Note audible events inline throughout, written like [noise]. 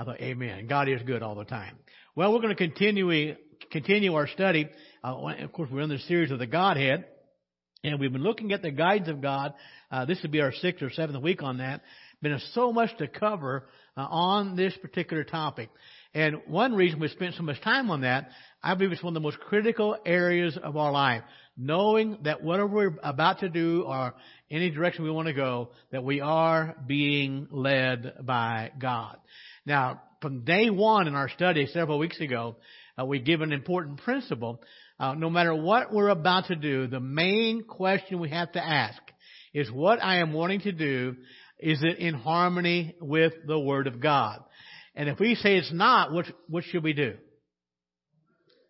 I thought, Amen. God is good all the time. Well, we're going to continue continue our study. Uh, of course, we're in the series of the Godhead, and we've been looking at the guidance of God. Uh, this would be our sixth or seventh week on that. Been so much to cover uh, on this particular topic. And one reason we spent so much time on that, I believe it's one of the most critical areas of our life. Knowing that whatever we're about to do or any direction we want to go, that we are being led by God. Now, from day one in our study several weeks ago, uh, we give an important principle. Uh, no matter what we're about to do, the main question we have to ask is what I am wanting to do, is it in harmony with the Word of God? And if we say it's not, what, what should we do?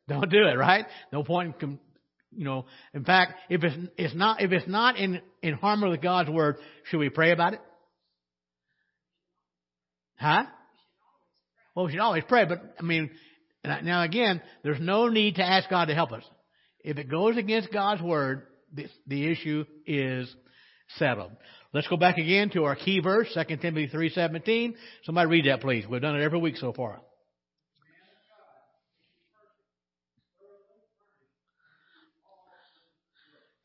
Don't do it, right? No point in, you know, in fact, if it's, it's not, if it's not in, in harmony with God's Word, should we pray about it? Huh? Well, we should always pray, but I mean, now again, there's no need to ask God to help us. If it goes against God's Word, the, the issue is settled. Let's go back again to our key verse, 2 Timothy 3.17. Somebody read that, please. We've done it every week so far.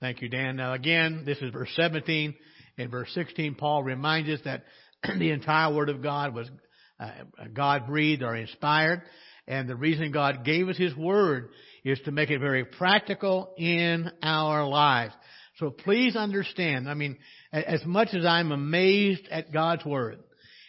Thank you, Dan. Now again, this is verse 17. In verse 16, Paul reminds us that [clears throat] the entire Word of God was uh, God breathed or inspired. And the reason God gave us His Word is to make it very practical in our lives. So please understand, I mean, as much as I'm amazed at God's Word,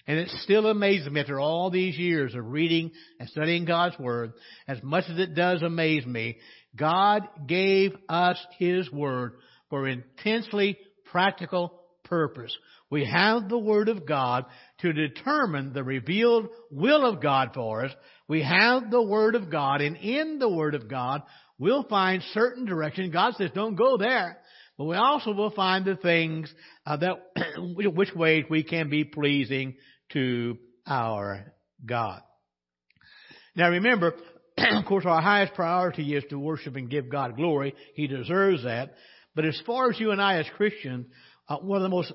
and it still amazes me after all these years of reading and studying God's Word, as much as it does amaze me, God gave us His Word for intensely practical purpose. We have the Word of God to determine the revealed will of God for us. We have the Word of God, and in the Word of God, we'll find certain direction. God says, don't go there. But we also will find the things uh, that, [clears throat] which ways we can be pleasing to our God. Now remember, of course, our highest priority is to worship and give God glory. He deserves that. But as far as you and I as Christians, uh, one of the most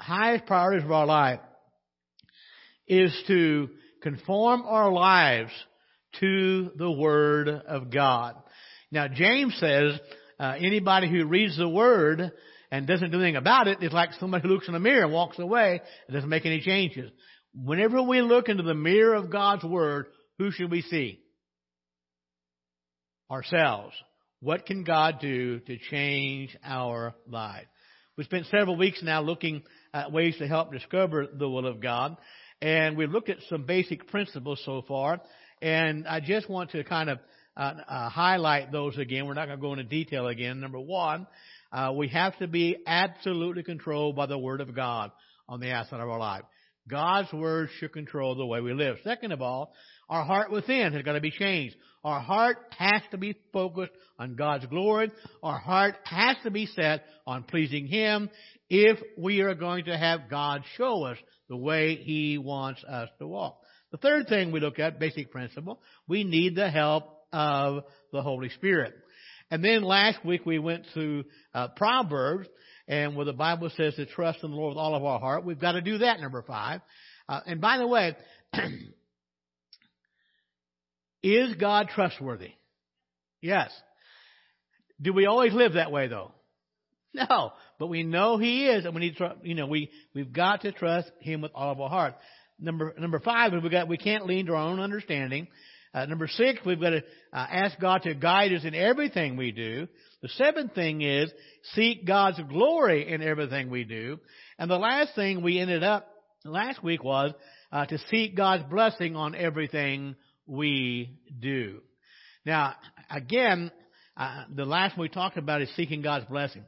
highest priorities of our life is to conform our lives to the Word of God. Now James says uh, anybody who reads the word and doesn't do anything about it is like somebody who looks in a mirror and walks away and doesn't make any changes. Whenever we look into the mirror of God's word, who should we see? Ourselves. What can God do to change our lives? We spent several weeks now looking at ways to help discover the will of God. And we've looked at some basic principles so far. And I just want to kind of uh, uh, highlight those again. We're not going to go into detail again. Number one, uh, we have to be absolutely controlled by the Word of God on the outside of our life. God's Word should control the way we live. Second of all, our heart within has got to be changed. Our heart has to be focused on God's glory. Our heart has to be set on pleasing Him if we are going to have God show us the way He wants us to walk. The third thing we look at, basic principle, we need the help of the Holy Spirit. And then last week we went through uh, Proverbs, and where the Bible says to trust in the Lord with all of our heart, we've got to do that. Number five. Uh, and by the way, [clears throat] is God trustworthy? Yes. Do we always live that way though? No, but we know He is, and we need to, you know, we we've got to trust Him with all of our heart. Number number five, we got we can't lean to our own understanding. Uh, number six, we've got to uh, ask God to guide us in everything we do. The seventh thing is seek God's glory in everything we do. And the last thing we ended up last week was uh, to seek God's blessing on everything we do. Now, again, uh, the last one we talked about is seeking God's blessing.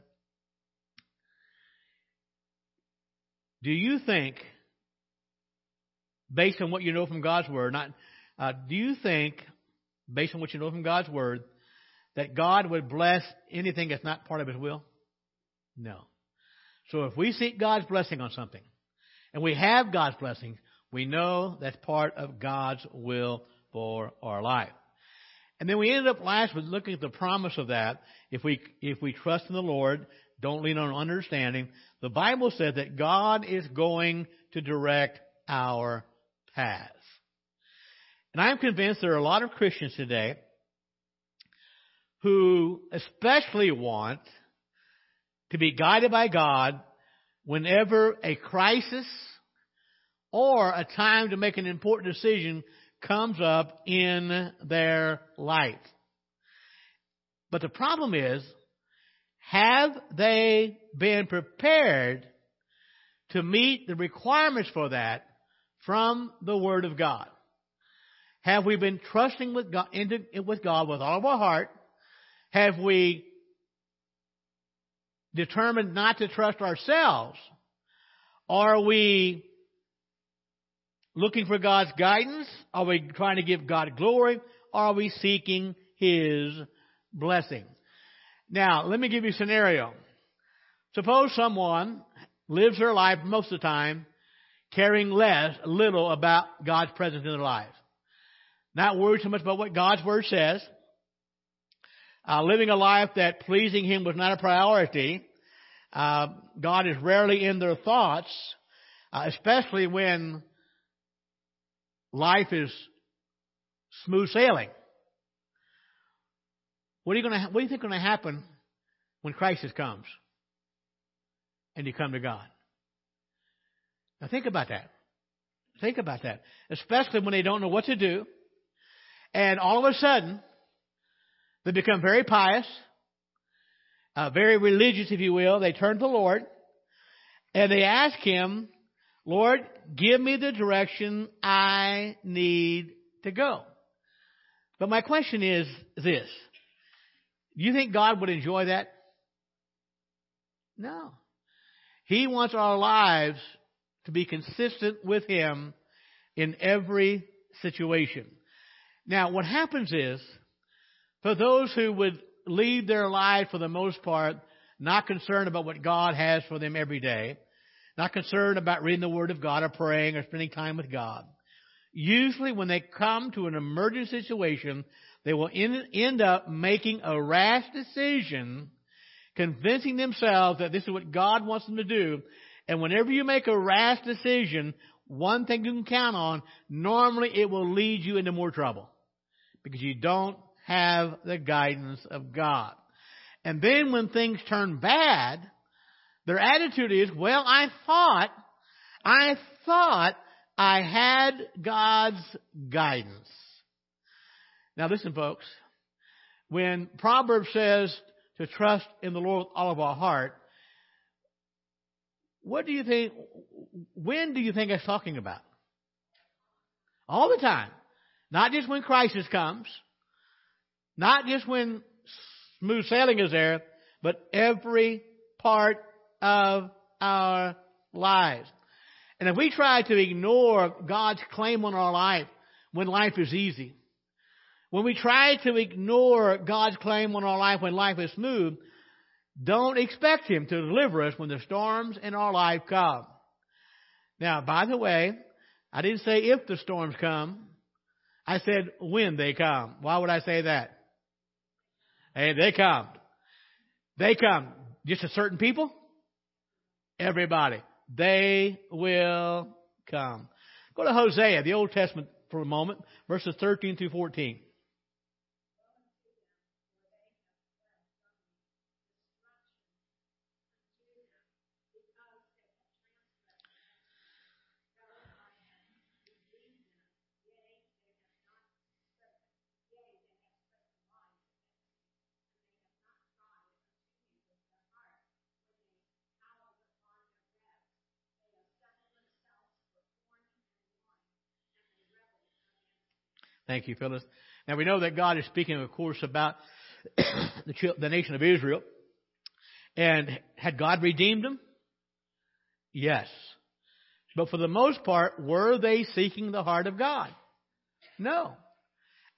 Do you think, based on what you know from God's Word, not uh, do you think, based on what you know from God's Word, that God would bless anything that's not part of His will? No. So if we seek God's blessing on something, and we have God's blessing, we know that's part of God's will for our life. And then we ended up last with looking at the promise of that. If we, if we trust in the Lord, don't lean on understanding, the Bible says that God is going to direct our has. And I'm convinced there are a lot of Christians today who especially want to be guided by God whenever a crisis or a time to make an important decision comes up in their life. But the problem is, have they been prepared to meet the requirements for that from the Word of God? Have we been trusting with God, with God with all of our heart? Have we determined not to trust ourselves? Are we looking for God's guidance? Are we trying to give God glory? Are we seeking His blessing? Now, let me give you a scenario. Suppose someone lives their life most of the time caring less, little about God's presence in their life. Not worried so much about what God's Word says. Uh, living a life that pleasing Him was not a priority. Uh, God is rarely in their thoughts, uh, especially when life is smooth sailing. What are you going to, what do you think going to happen when crisis comes and you come to God? Now think about that. Think about that. Especially when they don't know what to do. And all of a sudden, they become very pious, uh, very religious, if you will. They turn to the Lord and they ask Him, Lord, give me the direction I need to go. But my question is this. Do you think God would enjoy that? No. He wants our lives to be consistent with Him in every situation. Now, what happens is, for those who would lead their life for the most part, not concerned about what God has for them every day, not concerned about reading the Word of God or praying or spending time with God. Usually when they come to an emergent situation, they will end up making a rash decision, convincing themselves that this is what God wants them to do. And whenever you make a rash decision, one thing you can count on, normally it will lead you into more trouble. Because you don't have the guidance of God. And then when things turn bad, their attitude is, well, I thought, I thought I had God's guidance. Now listen folks, when Proverbs says to trust in the Lord with all of our heart, what do you think, when do you think it's talking about? All the time. Not just when crisis comes, not just when smooth sailing is there, but every part of our lives. And if we try to ignore God's claim on our life when life is easy, when we try to ignore God's claim on our life when life is smooth, don't expect Him to deliver us when the storms in our life come. Now, by the way, I didn't say if the storms come. I said when they come. Why would I say that? Hey, they come. They come. Just to certain people? Everybody. They will come. Go to Hosea, the Old Testament for a moment, verses 13 through 14. Thank you, Phyllis. Now we know that God is speaking, of course, about [coughs] the, the nation of Israel. And had God redeemed them? Yes. But for the most part, were they seeking the heart of God? No.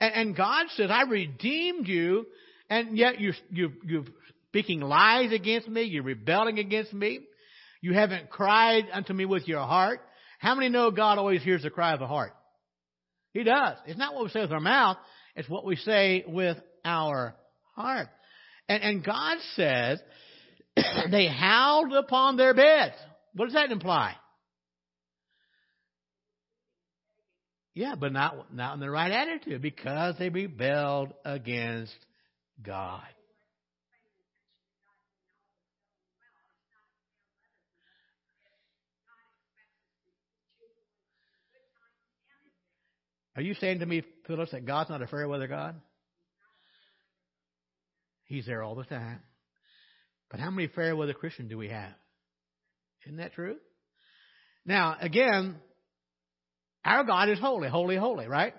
And, and God says, I redeemed you, and yet you, you, you're speaking lies against me, you're rebelling against me, you haven't cried unto me with your heart. How many know God always hears the cry of the heart? He does. It's not what we say with our mouth, it's what we say with our heart. And, and God says [coughs] they howled upon their beds. What does that imply? Yeah, but not not in the right attitude because they rebelled against God. Are you saying to me, Phyllis, that God's not a fair weather God? He's there all the time. But how many fair weather Christians do we have? Isn't that true? Now, again, our God is holy, holy, holy, right?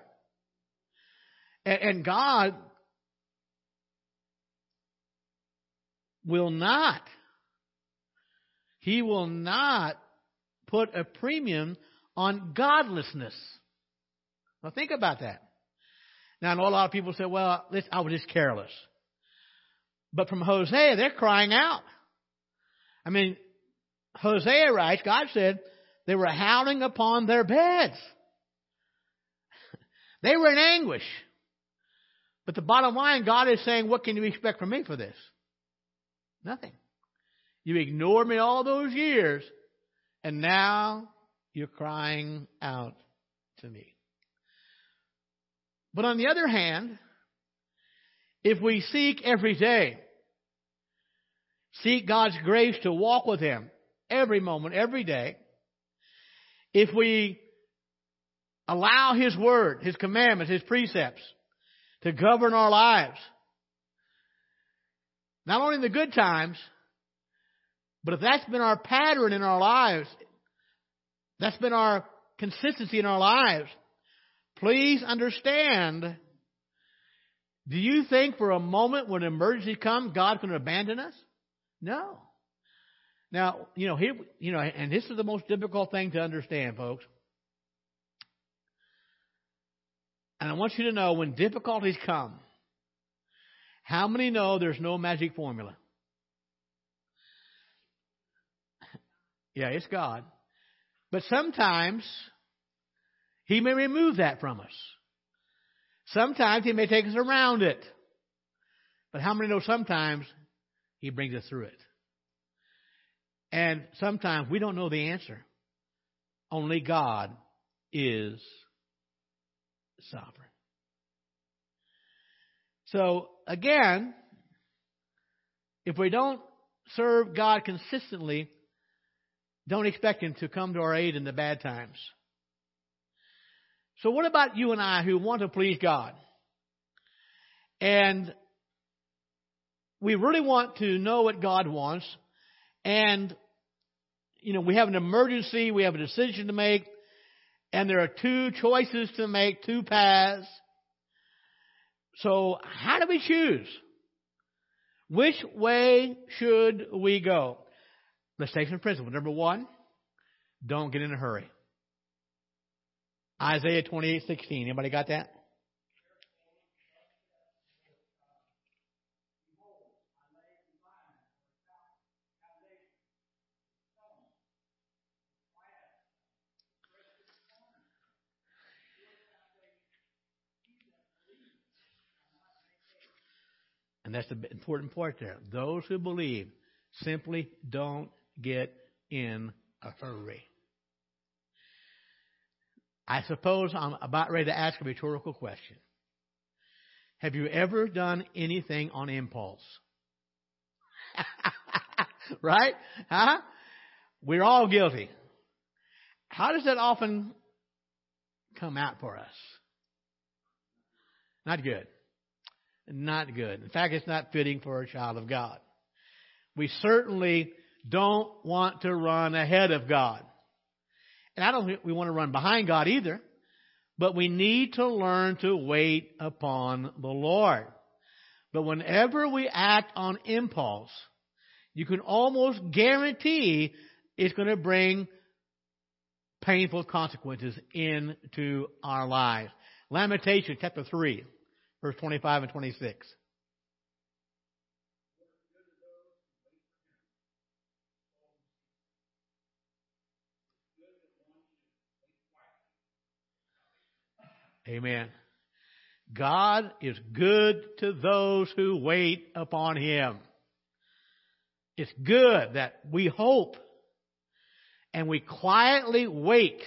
And, and God will not, He will not put a premium on godlessness. Now think about that. Now I know a lot of people say, well, I was just careless. But from Hosea, they're crying out. I mean, Hosea writes, God said, they were howling upon their beds. [laughs] they were in anguish. But the bottom line, God is saying, what can you expect from me for this? Nothing. You ignored me all those years, and now you're crying out to me. But on the other hand, if we seek every day, seek God's grace to walk with Him every moment, every day, if we allow His Word, His commandments, His precepts to govern our lives, not only in the good times, but if that's been our pattern in our lives, that's been our consistency in our lives, please understand do you think for a moment when emergency comes, going to abandon us? No. Now, you know, here, you know, and this is the most difficult thing to understand, folks. And I want you to know when difficulties come, how many know there's no magic formula? Yeah, it's God. But sometimes He may remove that from us. Sometimes He may take us around it. But how many know sometimes He brings us through it? And sometimes we don't know the answer. Only God is sovereign. So, again, if we don't serve God consistently, don't expect Him to come to our aid in the bad times. So what about you and I who want to please God? And we really want to know what God wants. And, you know, we have an emergency, we have a decision to make, and there are two choices to make, two paths. So how do we choose? Which way should we go? Let's take some principles. Number one, don't get in a hurry. Isaiah 28:16. Anybody got that? And that's the important part there. Those who believe simply don't get in a hurry. I suppose I'm about ready to ask a rhetorical question. Have you ever done anything on impulse? [laughs] right? Huh? We're all guilty. How does that often come out for us? Not good. Not good. In fact, it's not fitting for a child of God. We certainly don't want to run ahead of God. And I don't think we want to run behind God either. But we need to learn to wait upon the Lord. But whenever we act on impulse, you can almost guarantee it's going to bring painful consequences into our lives. Lamentation chapter 3, verse 25 and 26. Amen. God is good to those who wait upon Him. It's good that we hope and we quietly wait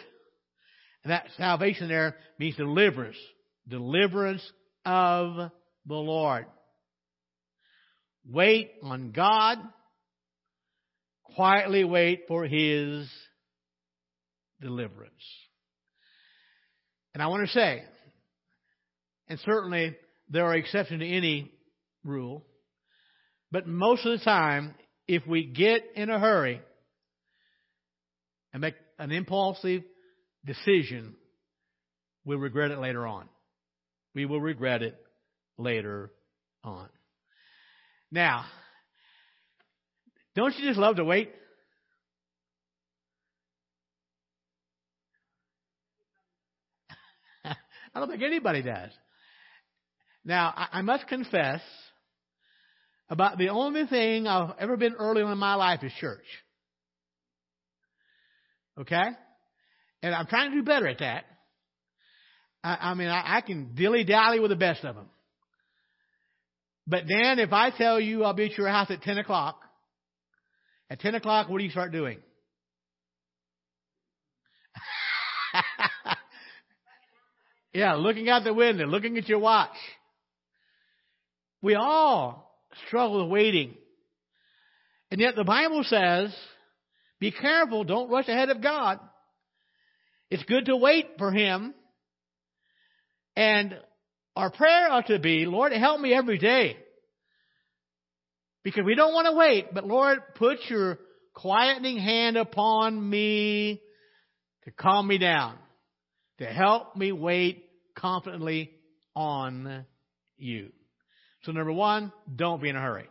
And that salvation there means deliverance. Deliverance of the Lord. Wait on God. Quietly wait for His deliverance. And I want to say, and certainly there are exceptions to any rule, but most of the time, if we get in a hurry and make an impulsive decision, we'll regret it later on. We will regret it later on. Now, don't you just love to wait? I don't think anybody does. Now, I, must confess, about the only thing I've ever been early in my life is church. Okay? And I'm trying to do better at that. I, I mean, I, I can dilly dally with the best of them. But then if I tell you I'll be at your house at 10 o'clock, at 10 o'clock, what do you start doing? Yeah, looking out the window, looking at your watch. We all struggle with waiting. And yet the Bible says, be careful, don't rush ahead of God. It's good to wait for Him. And our prayer ought to be, Lord, help me every day. Because we don't want to wait, but Lord, put your quietening hand upon me to calm me down, to help me wait confidently on you. So number one, don't be in a hurry.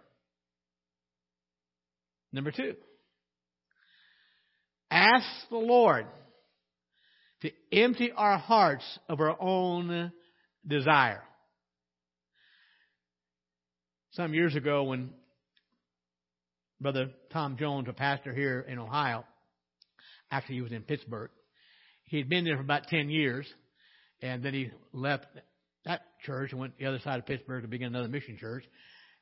Number two, ask the Lord to empty our hearts of our own desire. Some years ago, when Brother Tom Jones, a pastor here in Ohio, actually he was in Pittsburgh, he'd been there for about 10 years, and then he left that church and went the other side of Pittsburgh to begin another mission church.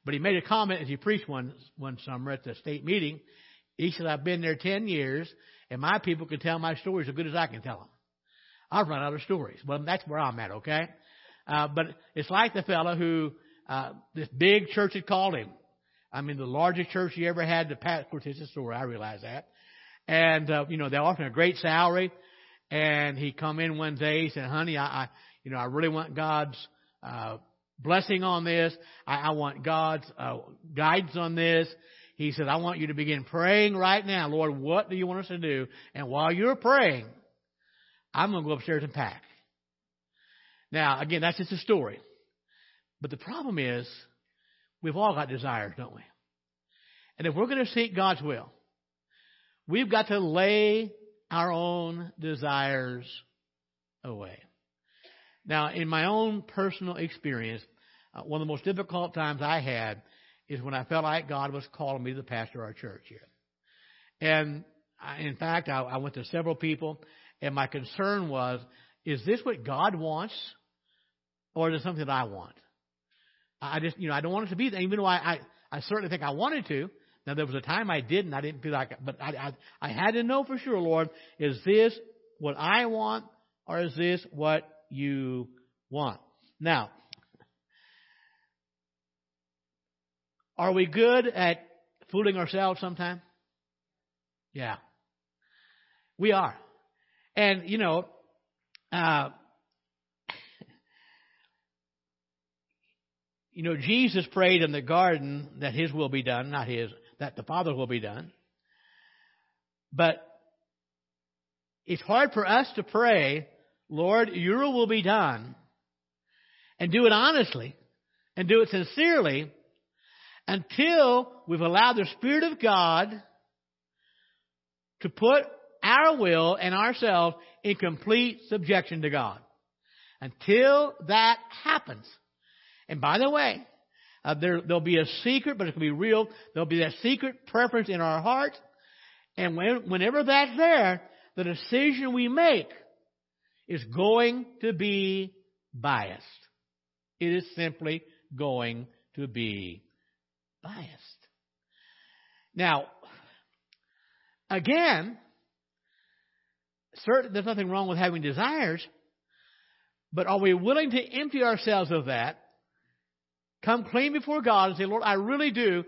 But he made a comment as he preached one one summer at the state meeting. He said, "I've been there ten years, and my people can tell my stories as good as I can tell them. I've run out of stories. Well, that's where I'm at. Okay, uh, but it's like the fellow who uh, this big church had called him. I mean, the largest church he ever had to pass. Of course, it's a story. I realize that. And uh, you know, they offered him a great salary. And he come in one day. He said, "Honey, I, I you know, I really want God's uh, blessing on this. I, I want God's uh, guidance on this." He said, "I want you to begin praying right now, Lord. What do you want us to do?" And while you're praying, I'm going to go upstairs and pack. Now, again, that's just a story. But the problem is, we've all got desires, don't we? And if we're going to seek God's will, we've got to lay our own desires away. Now, in my own personal experience, uh, one of the most difficult times I had is when I felt like God was calling me to the pastor of our church here. And I, in fact, I, I went to several people, and my concern was, is this what God wants, or is it something that I want? I just, you know, I don't want it to be that, even though I, I, I certainly think I wanted to. Now, there was a time I didn't. I didn't feel like, but I, I, I had to know for sure, Lord, is this what I want, or is this what you want? Now, are we good at fooling ourselves sometimes? Yeah. We are. And, you know, uh, you know, Jesus prayed in the garden that his will be done, not his, that the Father will be done. But it's hard for us to pray, Lord, your will be done, and do it honestly, and do it sincerely, until we've allowed the Spirit of God to put our will and ourselves in complete subjection to God. Until that happens. And by the way, uh, there, there'll be a secret, but going to be real. There'll be that secret preference in our heart. And when, whenever that's there, the decision we make is going to be biased. It is simply going to be biased. Now, again, certain, there's nothing wrong with having desires, but are we willing to empty ourselves of that, come clean before God and say, Lord, I really do,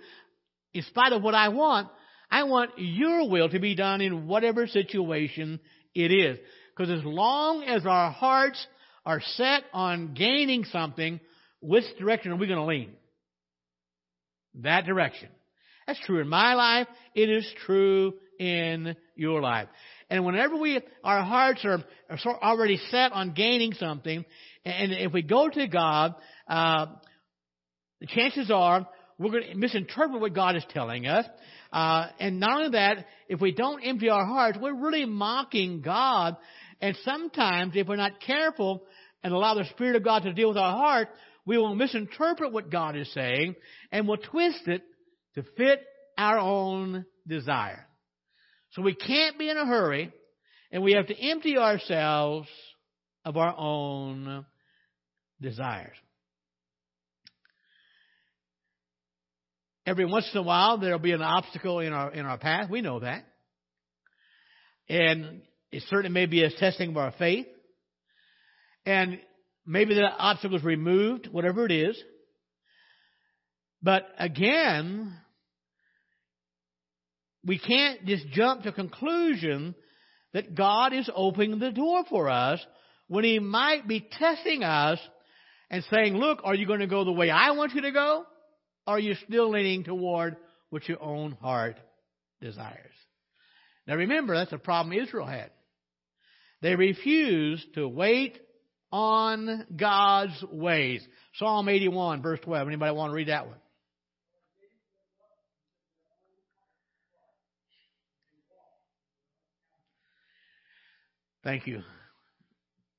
in spite of what I want, I want your will to be done in whatever situation it is. Because as long as our hearts are set on gaining something, which direction are we going to lean? That direction. That's true in my life. It is true in your life. And whenever we, our hearts are, are already set on gaining something, and if we go to God, uh, the chances are we're going to misinterpret what God is telling us. Uh, and not only that, if we don't empty our hearts, we're really mocking God. And sometimes, if we're not careful and allow the Spirit of God to deal with our heart, we will misinterpret what God is saying and will twist it to fit our own desire. So we can't be in a hurry, and we have to empty ourselves of our own desires. Every once in a while, there'll be an obstacle in our in our path. We know that, and it certainly may be a testing of our faith. And maybe the obstacle is removed, whatever it is. But again, we can't just jump to conclusion that God is opening the door for us when He might be testing us and saying, look, are you going to go the way I want you to go? Are you still leaning toward what your own heart desires? Now remember, that's a problem Israel had. They refused to wait on God's ways. Psalm 81, verse 12. Anybody want to read that one? Thank you.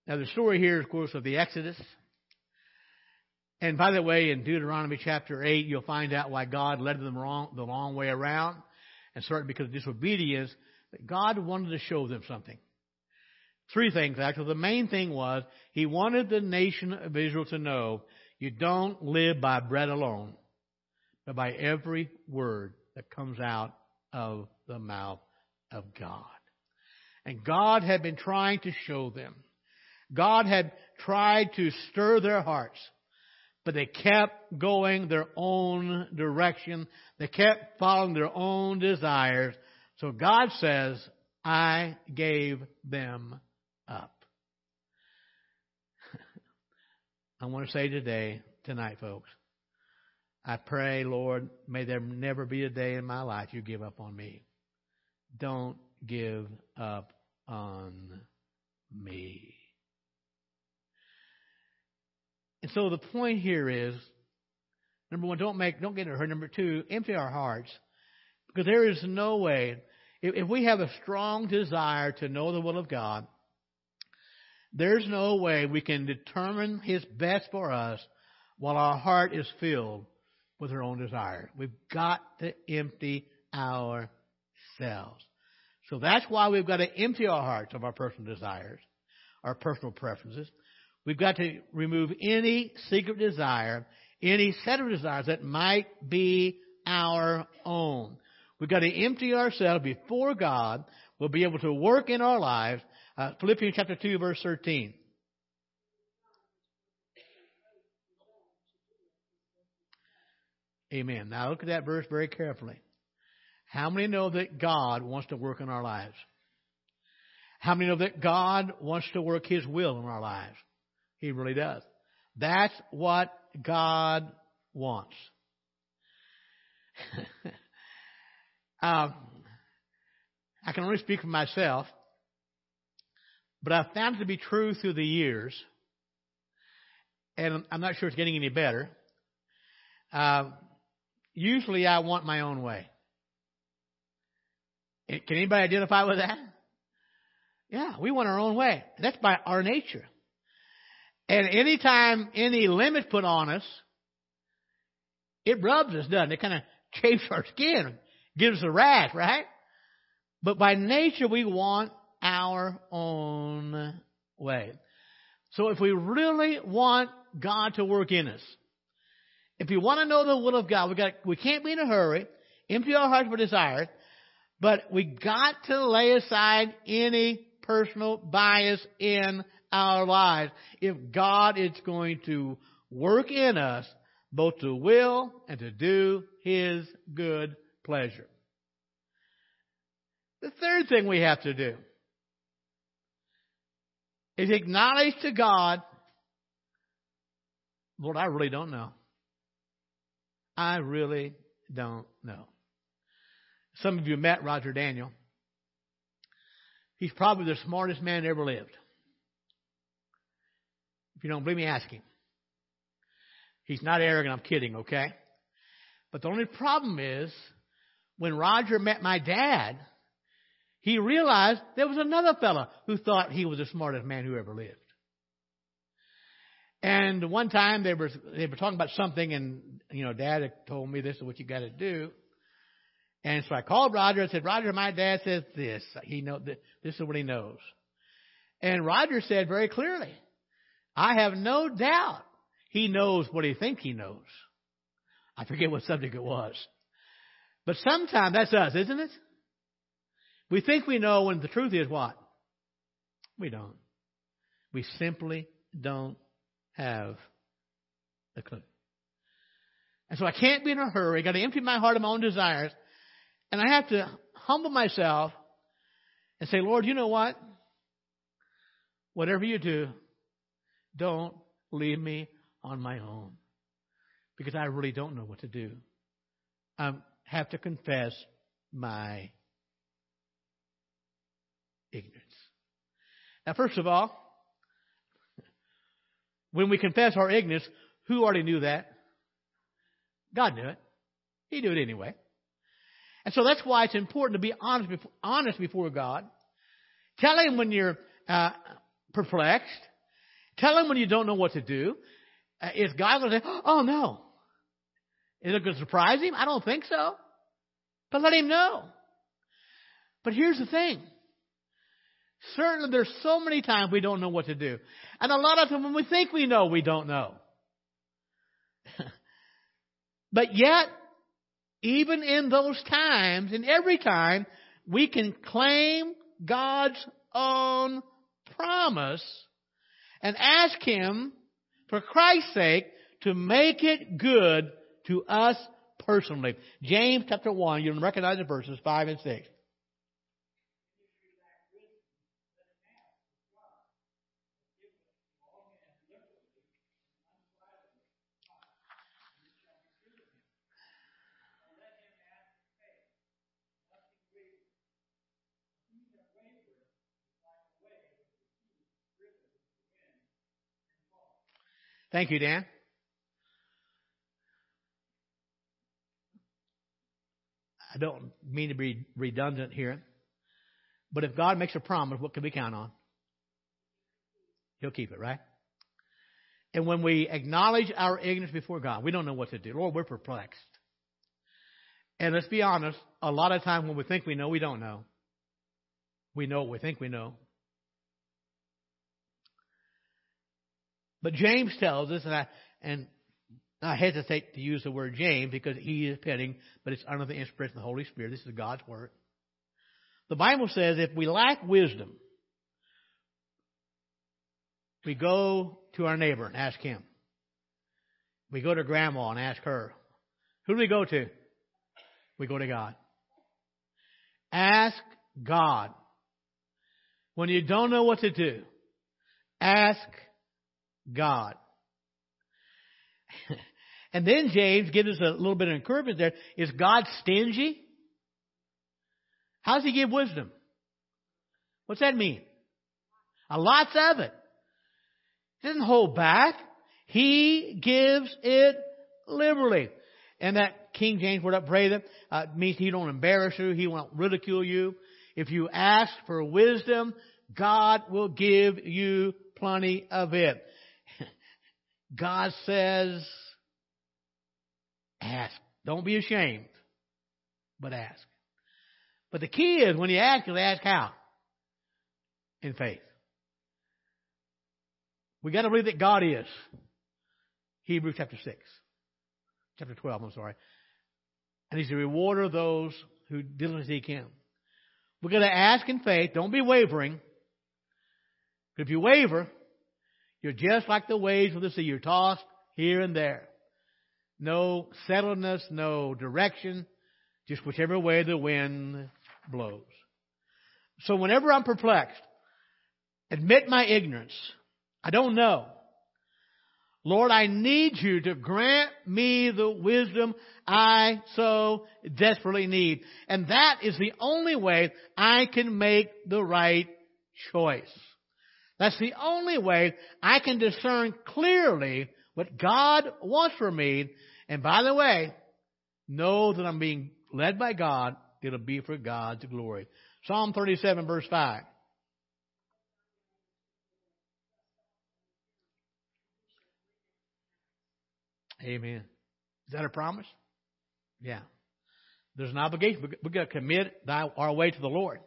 Now, the story here, of course, of the Exodus. And by the way, in Deuteronomy chapter 8, you'll find out why God led them wrong, the long way around. And certainly because of disobedience, that God wanted to show them something. Three things, actually. The main thing was he wanted the nation of Israel to know you don't live by bread alone, but by every word that comes out of the mouth of God. And God had been trying to show them. God had tried to stir their hearts, but they kept going their own direction. They kept following their own desires. So God says, I gave them up. [laughs] I want to say today, tonight, folks, I pray, Lord, may there never be a day in my life you give up on me. Don't give up on me. And so the point here is number one, don't make don't get in a hurry. Number two, empty our hearts. Because there is no way if, if we have a strong desire to know the will of God, there's no way we can determine His best for us while our heart is filled with our own desire. We've got to empty ourselves. So that's why we've got to empty our hearts of our personal desires, our personal preferences. We've got to remove any secret desire, any set of desires that might be our own. We've got to empty ourselves before God. We'll be able to work in our lives. Uh, Philippians chapter 2 verse 13. Amen. Now look at that verse very carefully. How many know that God wants to work in our lives? How many know that God wants to work His will in our lives? He really does. That's what God wants. [laughs] um, I can only speak for myself, but I've found it to be true through the years, and I'm not sure it's getting any better. Uh, usually I want my own way. Can anybody identify with that? Yeah, we want our own way. That's by our nature. And anytime any limit put on us, it rubs us, doesn't it? It kind of [laughs] chafes our skin, gives us a rash, right? But by nature, we want our own way. So if we really want God to work in us, if we want to know the will of God, we got we can't be in a hurry, empty our hearts for desires, but we got to lay aside any personal bias in our lives if God is going to work in us both to will and to do His good pleasure. The third thing we have to do is acknowledge to God, Lord, I really don't know. I really don't know. Some of you met Roger Daniel. He's probably the smartest man ever lived. If you don't believe me, ask him. He's not arrogant, I'm kidding, okay? But the only problem is when Roger met my dad, he realized there was another fellow who thought he was the smartest man who ever lived. And one time they were they were talking about something, and you know, Dad had told me this is what you got to do. And so I called Roger and said, Roger, my dad says this. He know this is what he knows. And Roger said very clearly, I have no doubt he knows what he thinks he knows. I forget what subject it was. But sometimes that's us, isn't it? We think we know when the truth is what? We don't. We simply don't have a clue. And so I can't be in a hurry. I've got to empty my heart of my own desires. And I have to humble myself and say, Lord, you know what? Whatever you do, don't leave me on my own. Because I really don't know what to do. I have to confess my ignorance. Now, first of all, when we confess our ignorance, who already knew that? God knew it. He knew it anyway. And so that's why it's important to be honest before, honest before God. Tell Him when you're uh, perplexed. Tell Him when you don't know what to do. Uh, is God going to say, oh no? Is it going to surprise Him? I don't think so. But let Him know. But here's the thing. Certainly there's so many times we don't know what to do. And a lot of times when we think we know, we don't know. [laughs] but yet, even in those times, in every time, we can claim God's own promise and ask Him, for Christ's sake, to make it good to us personally. James chapter 1, you'll recognize the verses 5 and 6. Thank you, Dan. I don't mean to be redundant here, but if God makes a promise, what can we count on? He'll keep it, right? And when we acknowledge our ignorance before God, we don't know what to do. Lord, we're perplexed. And let's be honest, a lot of times when we think we know, we don't know. We know what we think we know. But James tells us, and I, and I hesitate to use the word James because he is penning, but it's under the inspiration of the Holy Spirit. This is God's word. The Bible says if we lack wisdom, we go to our neighbor and ask him. We go to grandma and ask her. Who do we go to? We go to God. Ask God. When you don't know what to do, ask God. [laughs] and then James gives us a little bit of encouragement there. Is God stingy? How does he give wisdom? What's that mean? A lots of it. He doesn't hold back. He gives it liberally. And that King James word upbraid uh, means he don't embarrass you. He won't ridicule you. If you ask for wisdom, God will give you plenty of it. God says, ask. Don't be ashamed, but ask. But the key is when you ask, you ask how? In faith. We got to believe that God is. Hebrews chapter 6. Chapter 12, I'm sorry. And He's the rewarder of those who diligently seek Him. We're going to ask in faith. Don't be wavering. If you waver, you're just like the waves of the sea. You're tossed here and there. No settledness, no direction, just whichever way the wind blows. So whenever I'm perplexed, admit my ignorance. I don't know. Lord, I need you to grant me the wisdom I so desperately need. And that is the only way I can make the right choice. That's the only way I can discern clearly what God wants for me. And by the way, know that I'm being led by God. It'll be for God's glory. Psalm 37 verse 5. Amen. Is that a promise? Yeah. There's an obligation. We've got to commit our way to the Lord.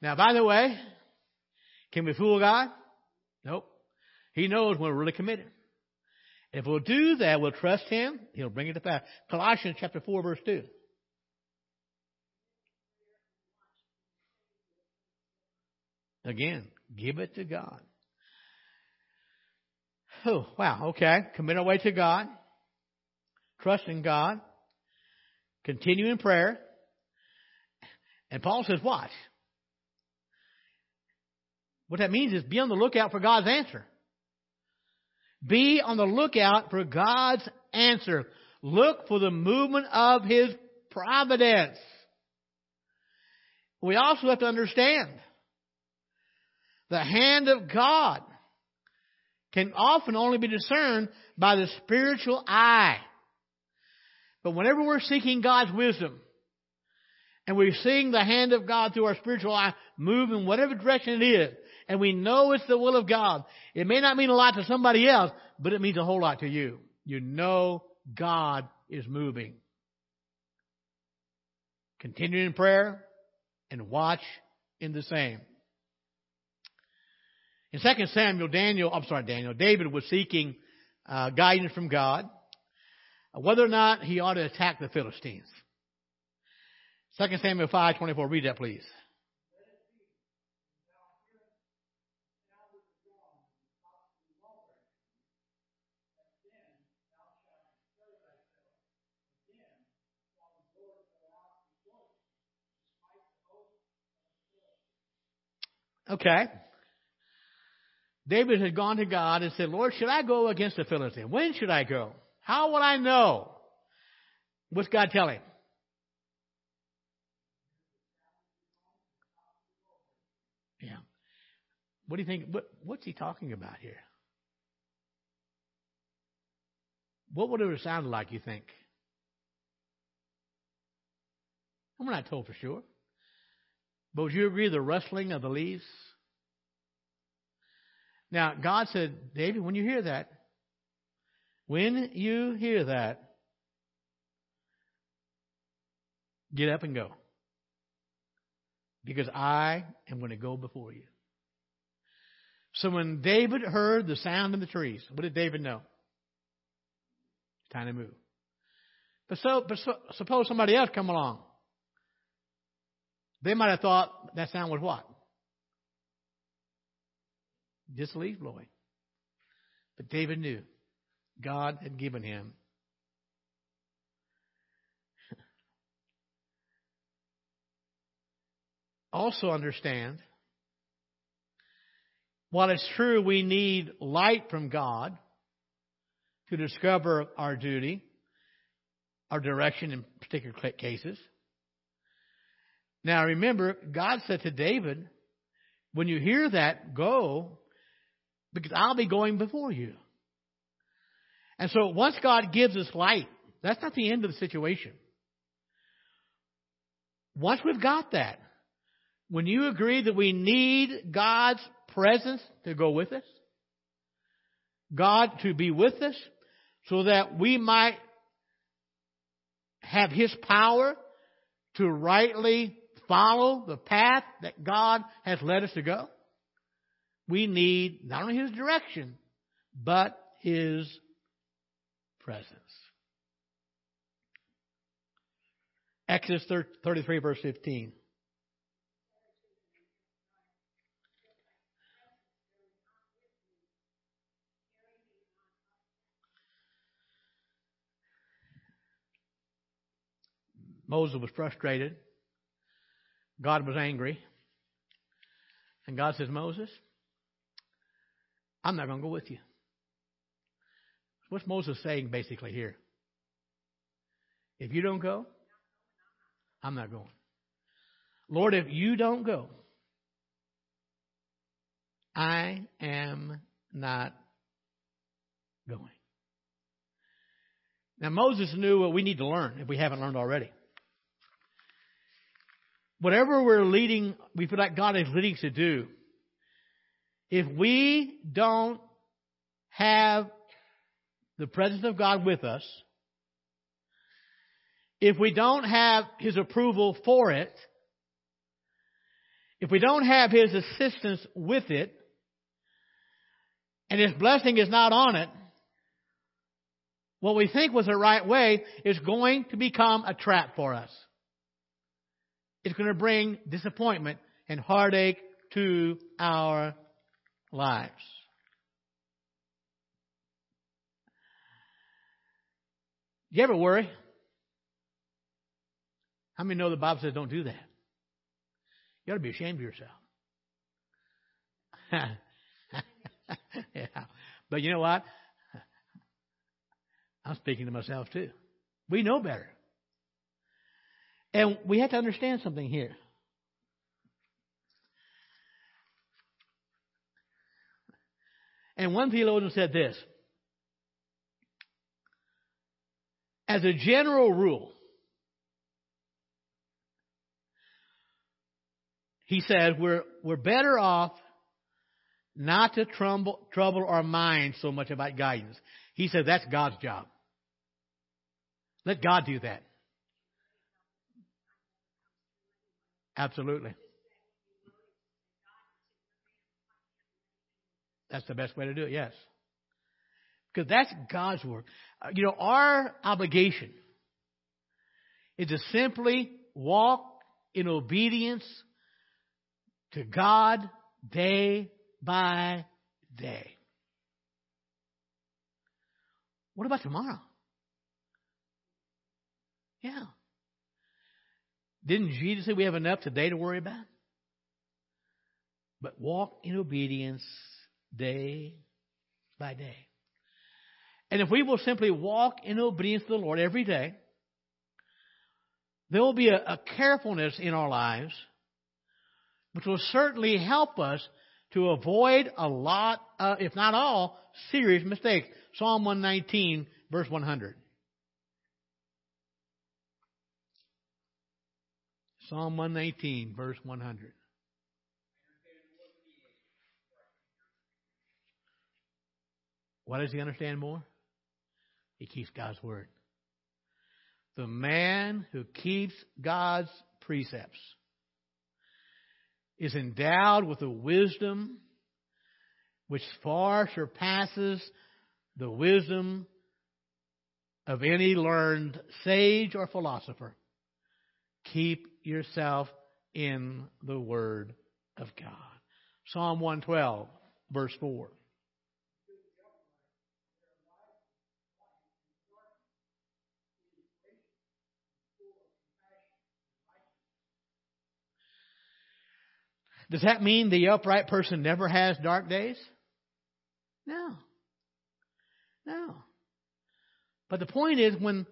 Now, by the way, can we fool God? Nope. He knows when we're really committed. If we'll do that, we'll trust Him, He'll bring it to pass. Colossians chapter 4 verse 2. Again, give it to God. Oh, wow, okay. Commit our way to God. Trust in God. Continue in prayer. And Paul says, watch. What that means is be on the lookout for God's answer. Be on the lookout for God's answer. Look for the movement of His providence. We also have to understand the hand of God can often only be discerned by the spiritual eye. But whenever we're seeking God's wisdom, and we're seeing the hand of God through our spiritual eye move in whatever direction it is, and we know it's the will of God, it may not mean a lot to somebody else, but it means a whole lot to you. You know God is moving. Continue in prayer and watch in the same. In 2 Samuel, Daniel, I'm sorry, Daniel, David was seeking uh, guidance from God whether or not he ought to attack the Philistines. 2 Samuel 5, 24. Read that, please. Okay. David had gone to God and said, Lord, should I go against the Philistines? When should I go? How will I know? What's God telling? Yeah. What do you think? What, what's he talking about here? What would it have sounded like, you think? I'm not told for sure. But would you agree the rustling of the leaves? Now, God said, David, when you hear that, when you hear that, get up and go. Because I am going to go before you. So when David heard the sound in the trees, what did David know? It's time to move. But so, but so, suppose somebody else come along. They might have thought that sound was what? Just leaf blowing. But David knew God had given him. [laughs] also understand, while it's true we need light from God to discover our duty, our direction in particular cases. Now remember, God said to David, when you hear that, go, because I'll be going before you. And so once God gives us light, that's not the end of the situation. Once we've got that, when you agree that we need God's presence to go with us, God to be with us, so that we might have His power to rightly follow the path that God has led us to go, we need not only His direction, but His presence. Exodus 33, verse 15. Moses was frustrated. God was angry. And God says, Moses, I'm not going to go with you. What's Moses saying basically here? If you don't go, I'm not going. Lord, if you don't go, I am not going. Now, Moses knew what we need to learn if we haven't learned already. Whatever we're leading, we feel like God is leading to do, if we don't have the presence of God with us, if we don't have His approval for it, if we don't have His assistance with it, and His blessing is not on it, what we think was the right way is going to become a trap for us. It's going to bring disappointment and heartache to our lives. You ever worry? How many know the Bible says don't do that? You ought to be ashamed of yourself. [laughs] yeah. But you know what? I'm speaking to myself too. We know better. And we have to understand something here. And one theologian said this As a general rule, he said, we're, we're better off not to trouble, trouble our minds so much about guidance. He said that's God's job. Let God do that. Absolutely. That's the best way to do it, yes. Because that's God's work. Uh, you know, our obligation is to simply walk in obedience to God day by day. What about tomorrow? Yeah. Didn't Jesus say we have enough today to worry about? But walk in obedience day by day. And if we will simply walk in obedience to the Lord every day, there will be a, a carefulness in our lives which will certainly help us to avoid a lot, uh, if not all, serious mistakes. Psalm 119, verse 100. Psalm 119, verse 100. What does he understand more? He keeps God's word. The man who keeps God's precepts is endowed with a wisdom which far surpasses the wisdom of any learned sage or philosopher. Keep yourself in the Word of God. Psalm 112, verse 4. Does that mean the upright person never has dark days? No. No. But the point is when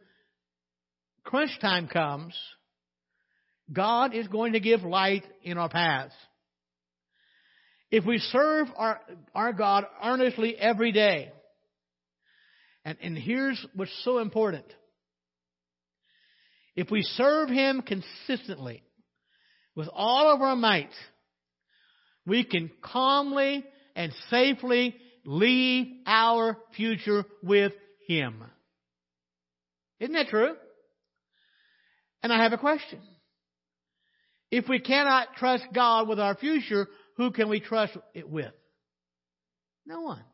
crunch time comes, God is going to give light in our paths. If we serve our, our God earnestly every day, and, and here's what's so important. If we serve Him consistently, with all of our might, we can calmly and safely leave our future with Him. Isn't that true? And I have a question. If we cannot trust God with our future, who can we trust it with? No one.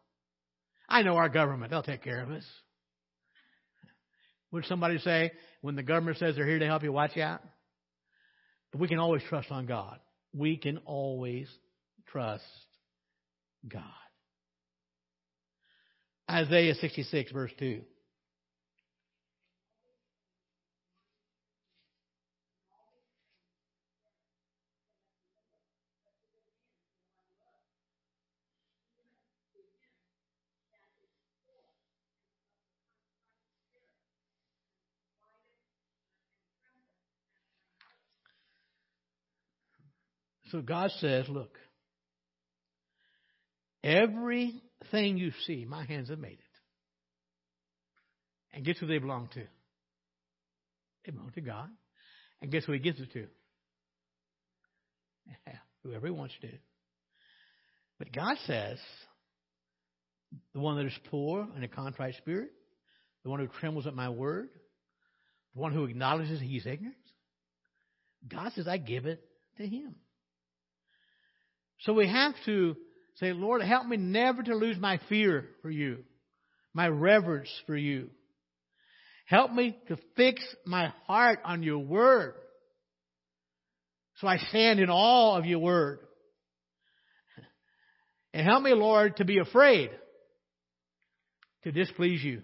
I know our government. They'll take care of us. Would somebody say, when the government says they're here to help you, watch out? But we can always trust on God. We can always trust God. Isaiah 66, verse 2. So God says, look, everything you see, my hands have made it. And guess who they belong to? They belong to God. And guess who he gives it to? Yeah, [laughs] whoever he wants to. But God says, the one that is poor and a contrite spirit, the one who trembles at my word, the one who acknowledges he's ignorant, God says, I give it to him. So we have to say, Lord, help me never to lose my fear for you, my reverence for you. Help me to fix my heart on your word. So I stand in awe of your word. And help me, Lord, to be afraid to displease you.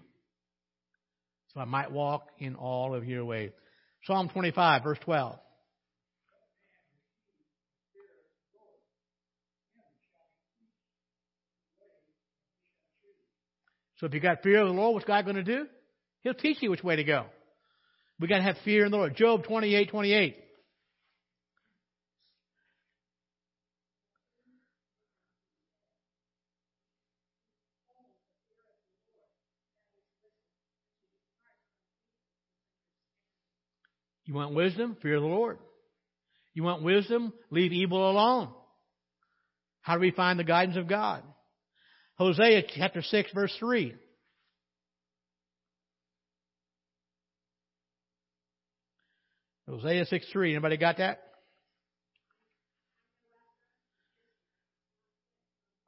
So I might walk in all of your ways. Psalm 25, verse 12. So if you got fear of the Lord, what's God going to do? He'll teach you which way to go. We got to have fear in the Lord. Job 28, 28. You want wisdom? Fear the Lord. You want wisdom? Leave evil alone. How do we find the guidance of God? Hosea chapter 6 verse 3. Hosea 6 3. Anybody got that?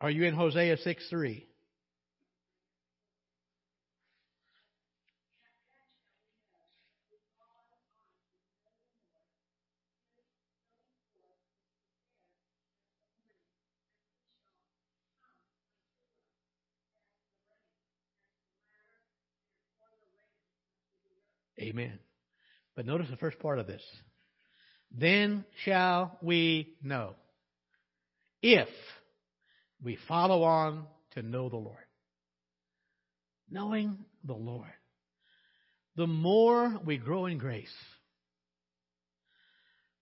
Are you in Hosea 6 3? Amen. But notice the first part of this. Then shall we know if we follow on to know the Lord. Knowing the Lord. The more we grow in grace,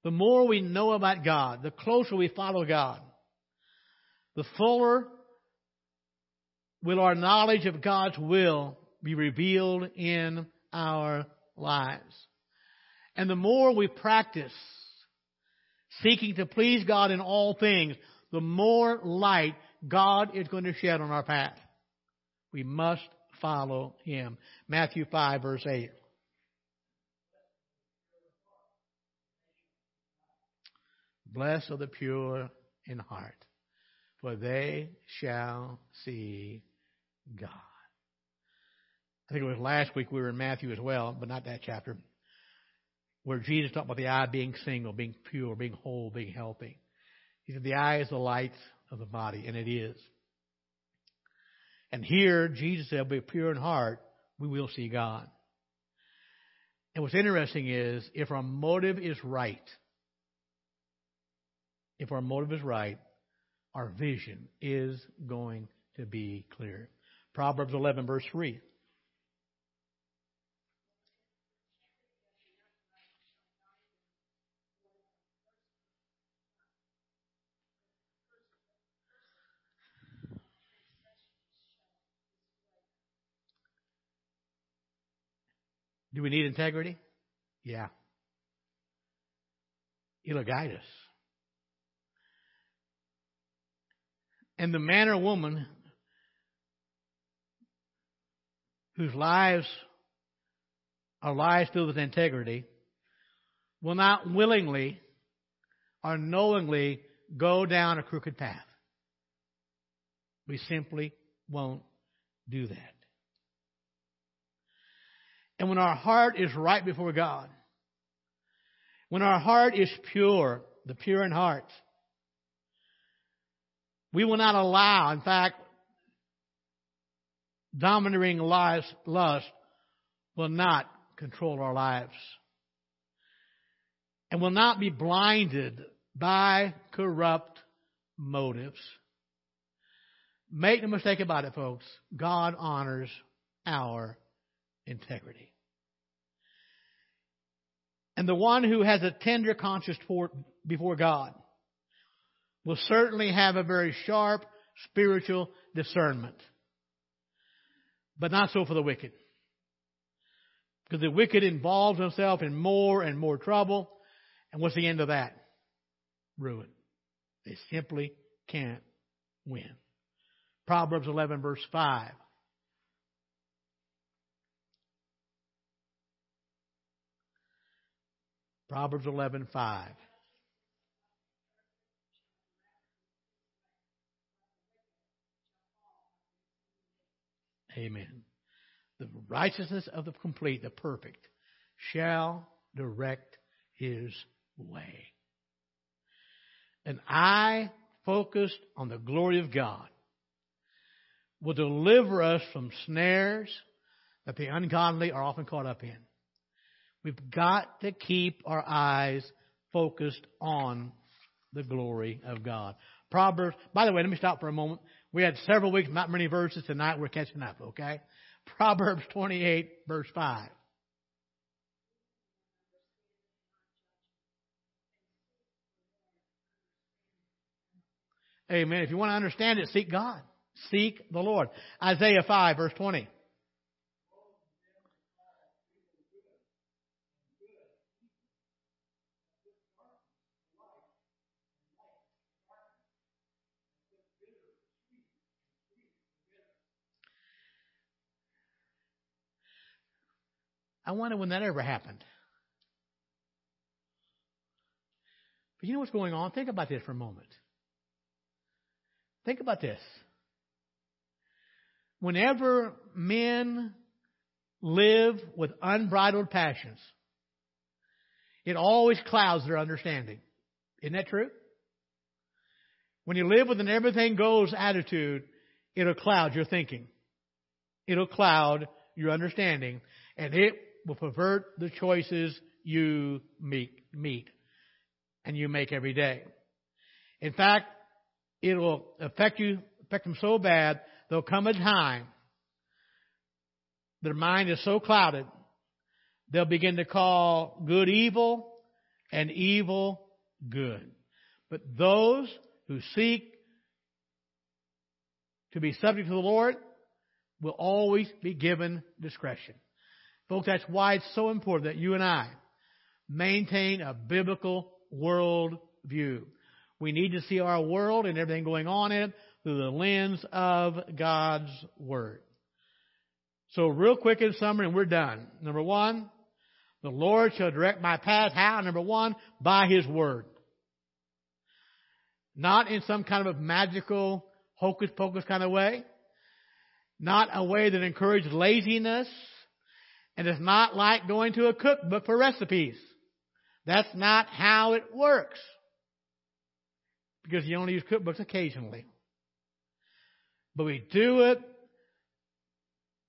the more we know about God, the closer we follow God, the fuller will our knowledge of God's will be revealed in our lives. And the more we practice seeking to please God in all things, the more light God is going to shed on our path. We must follow Him. Matthew 5 verse 8. Blessed are the pure in heart, for they shall see God. I think it was last week we were in Matthew as well, but not that chapter, where Jesus talked about the eye being single, being pure, being whole, being healthy. He said the eye is the light of the body, and it is. And here, Jesus said, be pure in heart, we will see God. And what's interesting is, if our motive is right, if our motive is right, our vision is going to be clear. Proverbs 11, verse 3. Do we need integrity? Yeah. It'll guide us. And the man or woman whose lives are lives filled with integrity will not willingly or knowingly go down a crooked path. We simply won't do that. And when our heart is right before God, when our heart is pure, the pure in heart, we will not allow, in fact, domineering lust will not control our lives. And will not be blinded by corrupt motives. Make no mistake about it, folks. God honors our integrity. And the one who has a tender conscience before God will certainly have a very sharp spiritual discernment. But not so for the wicked. Because the wicked involves himself in more and more trouble. And what's the end of that? Ruin. They simply can't win. Proverbs 11 verse 5. Proverbs 11:5. Amen. The righteousness of the complete, the perfect, shall direct his way. An eye focused on the glory of God will deliver us from snares that the ungodly are often caught up in. We've got to keep our eyes focused on the glory of God. Proverbs, by the way, let me stop for a moment. We had several weeks, not many verses tonight. We're catching up, okay? Proverbs 28, verse 5. Amen. If you want to understand it, seek God. Seek the Lord. Isaiah 5, verse 20. I wonder when that ever happened. But you know what's going on? Think about this for a moment. Think about this. Whenever men live with unbridled passions, it always clouds their understanding. Isn't that true? When you live with an everything goes attitude, it'll cloud your thinking. It'll cloud your understanding. And it will pervert the choices you meet, meet and you make every day. In fact, it will affect you, affect them so bad, there'll come a time their mind is so clouded, they'll begin to call good evil and evil good. But those who seek to be subject to the Lord will always be given discretion. Folks, that's why it's so important that you and I maintain a biblical world view. We need to see our world and everything going on in it through the lens of God's Word. So real quick in summary and we're done. Number one, the Lord shall direct my path. How? Number one, by His Word. Not in some kind of a magical hocus pocus kind of way. Not a way that encourages laziness and it's not like going to a cookbook for recipes. That's not how it works. Because you only use cookbooks occasionally. But we do it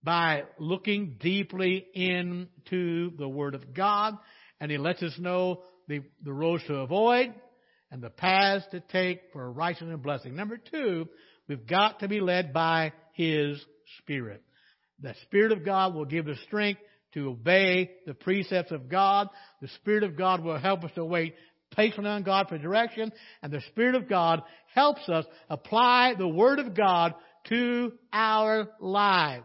by looking deeply into the Word of God, and He lets us know the, the roads to avoid and the paths to take for righteousness and blessing. Number two, we've got to be led by His Spirit. The Spirit of God will give us strength to obey the precepts of God. The Spirit of God will help us to wait patiently on God for direction. And the Spirit of God helps us apply the Word of God to our lives.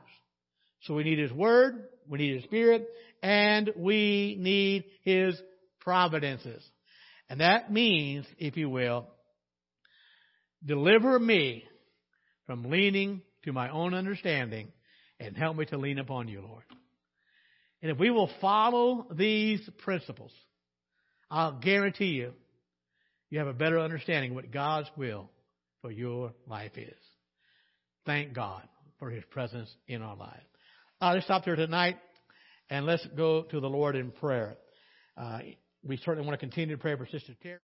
So we need His Word, we need His Spirit, and we need His providences. And that means, if you will, deliver me from leaning to my own understanding and help me to lean upon you, Lord. And if we will follow these principles, I'll guarantee you, you have a better understanding what God's will for your life is. Thank God for His presence in our lives. Uh, let's stop there tonight and let's go to the Lord in prayer. Uh, we certainly want to continue to pray for Sister Terry.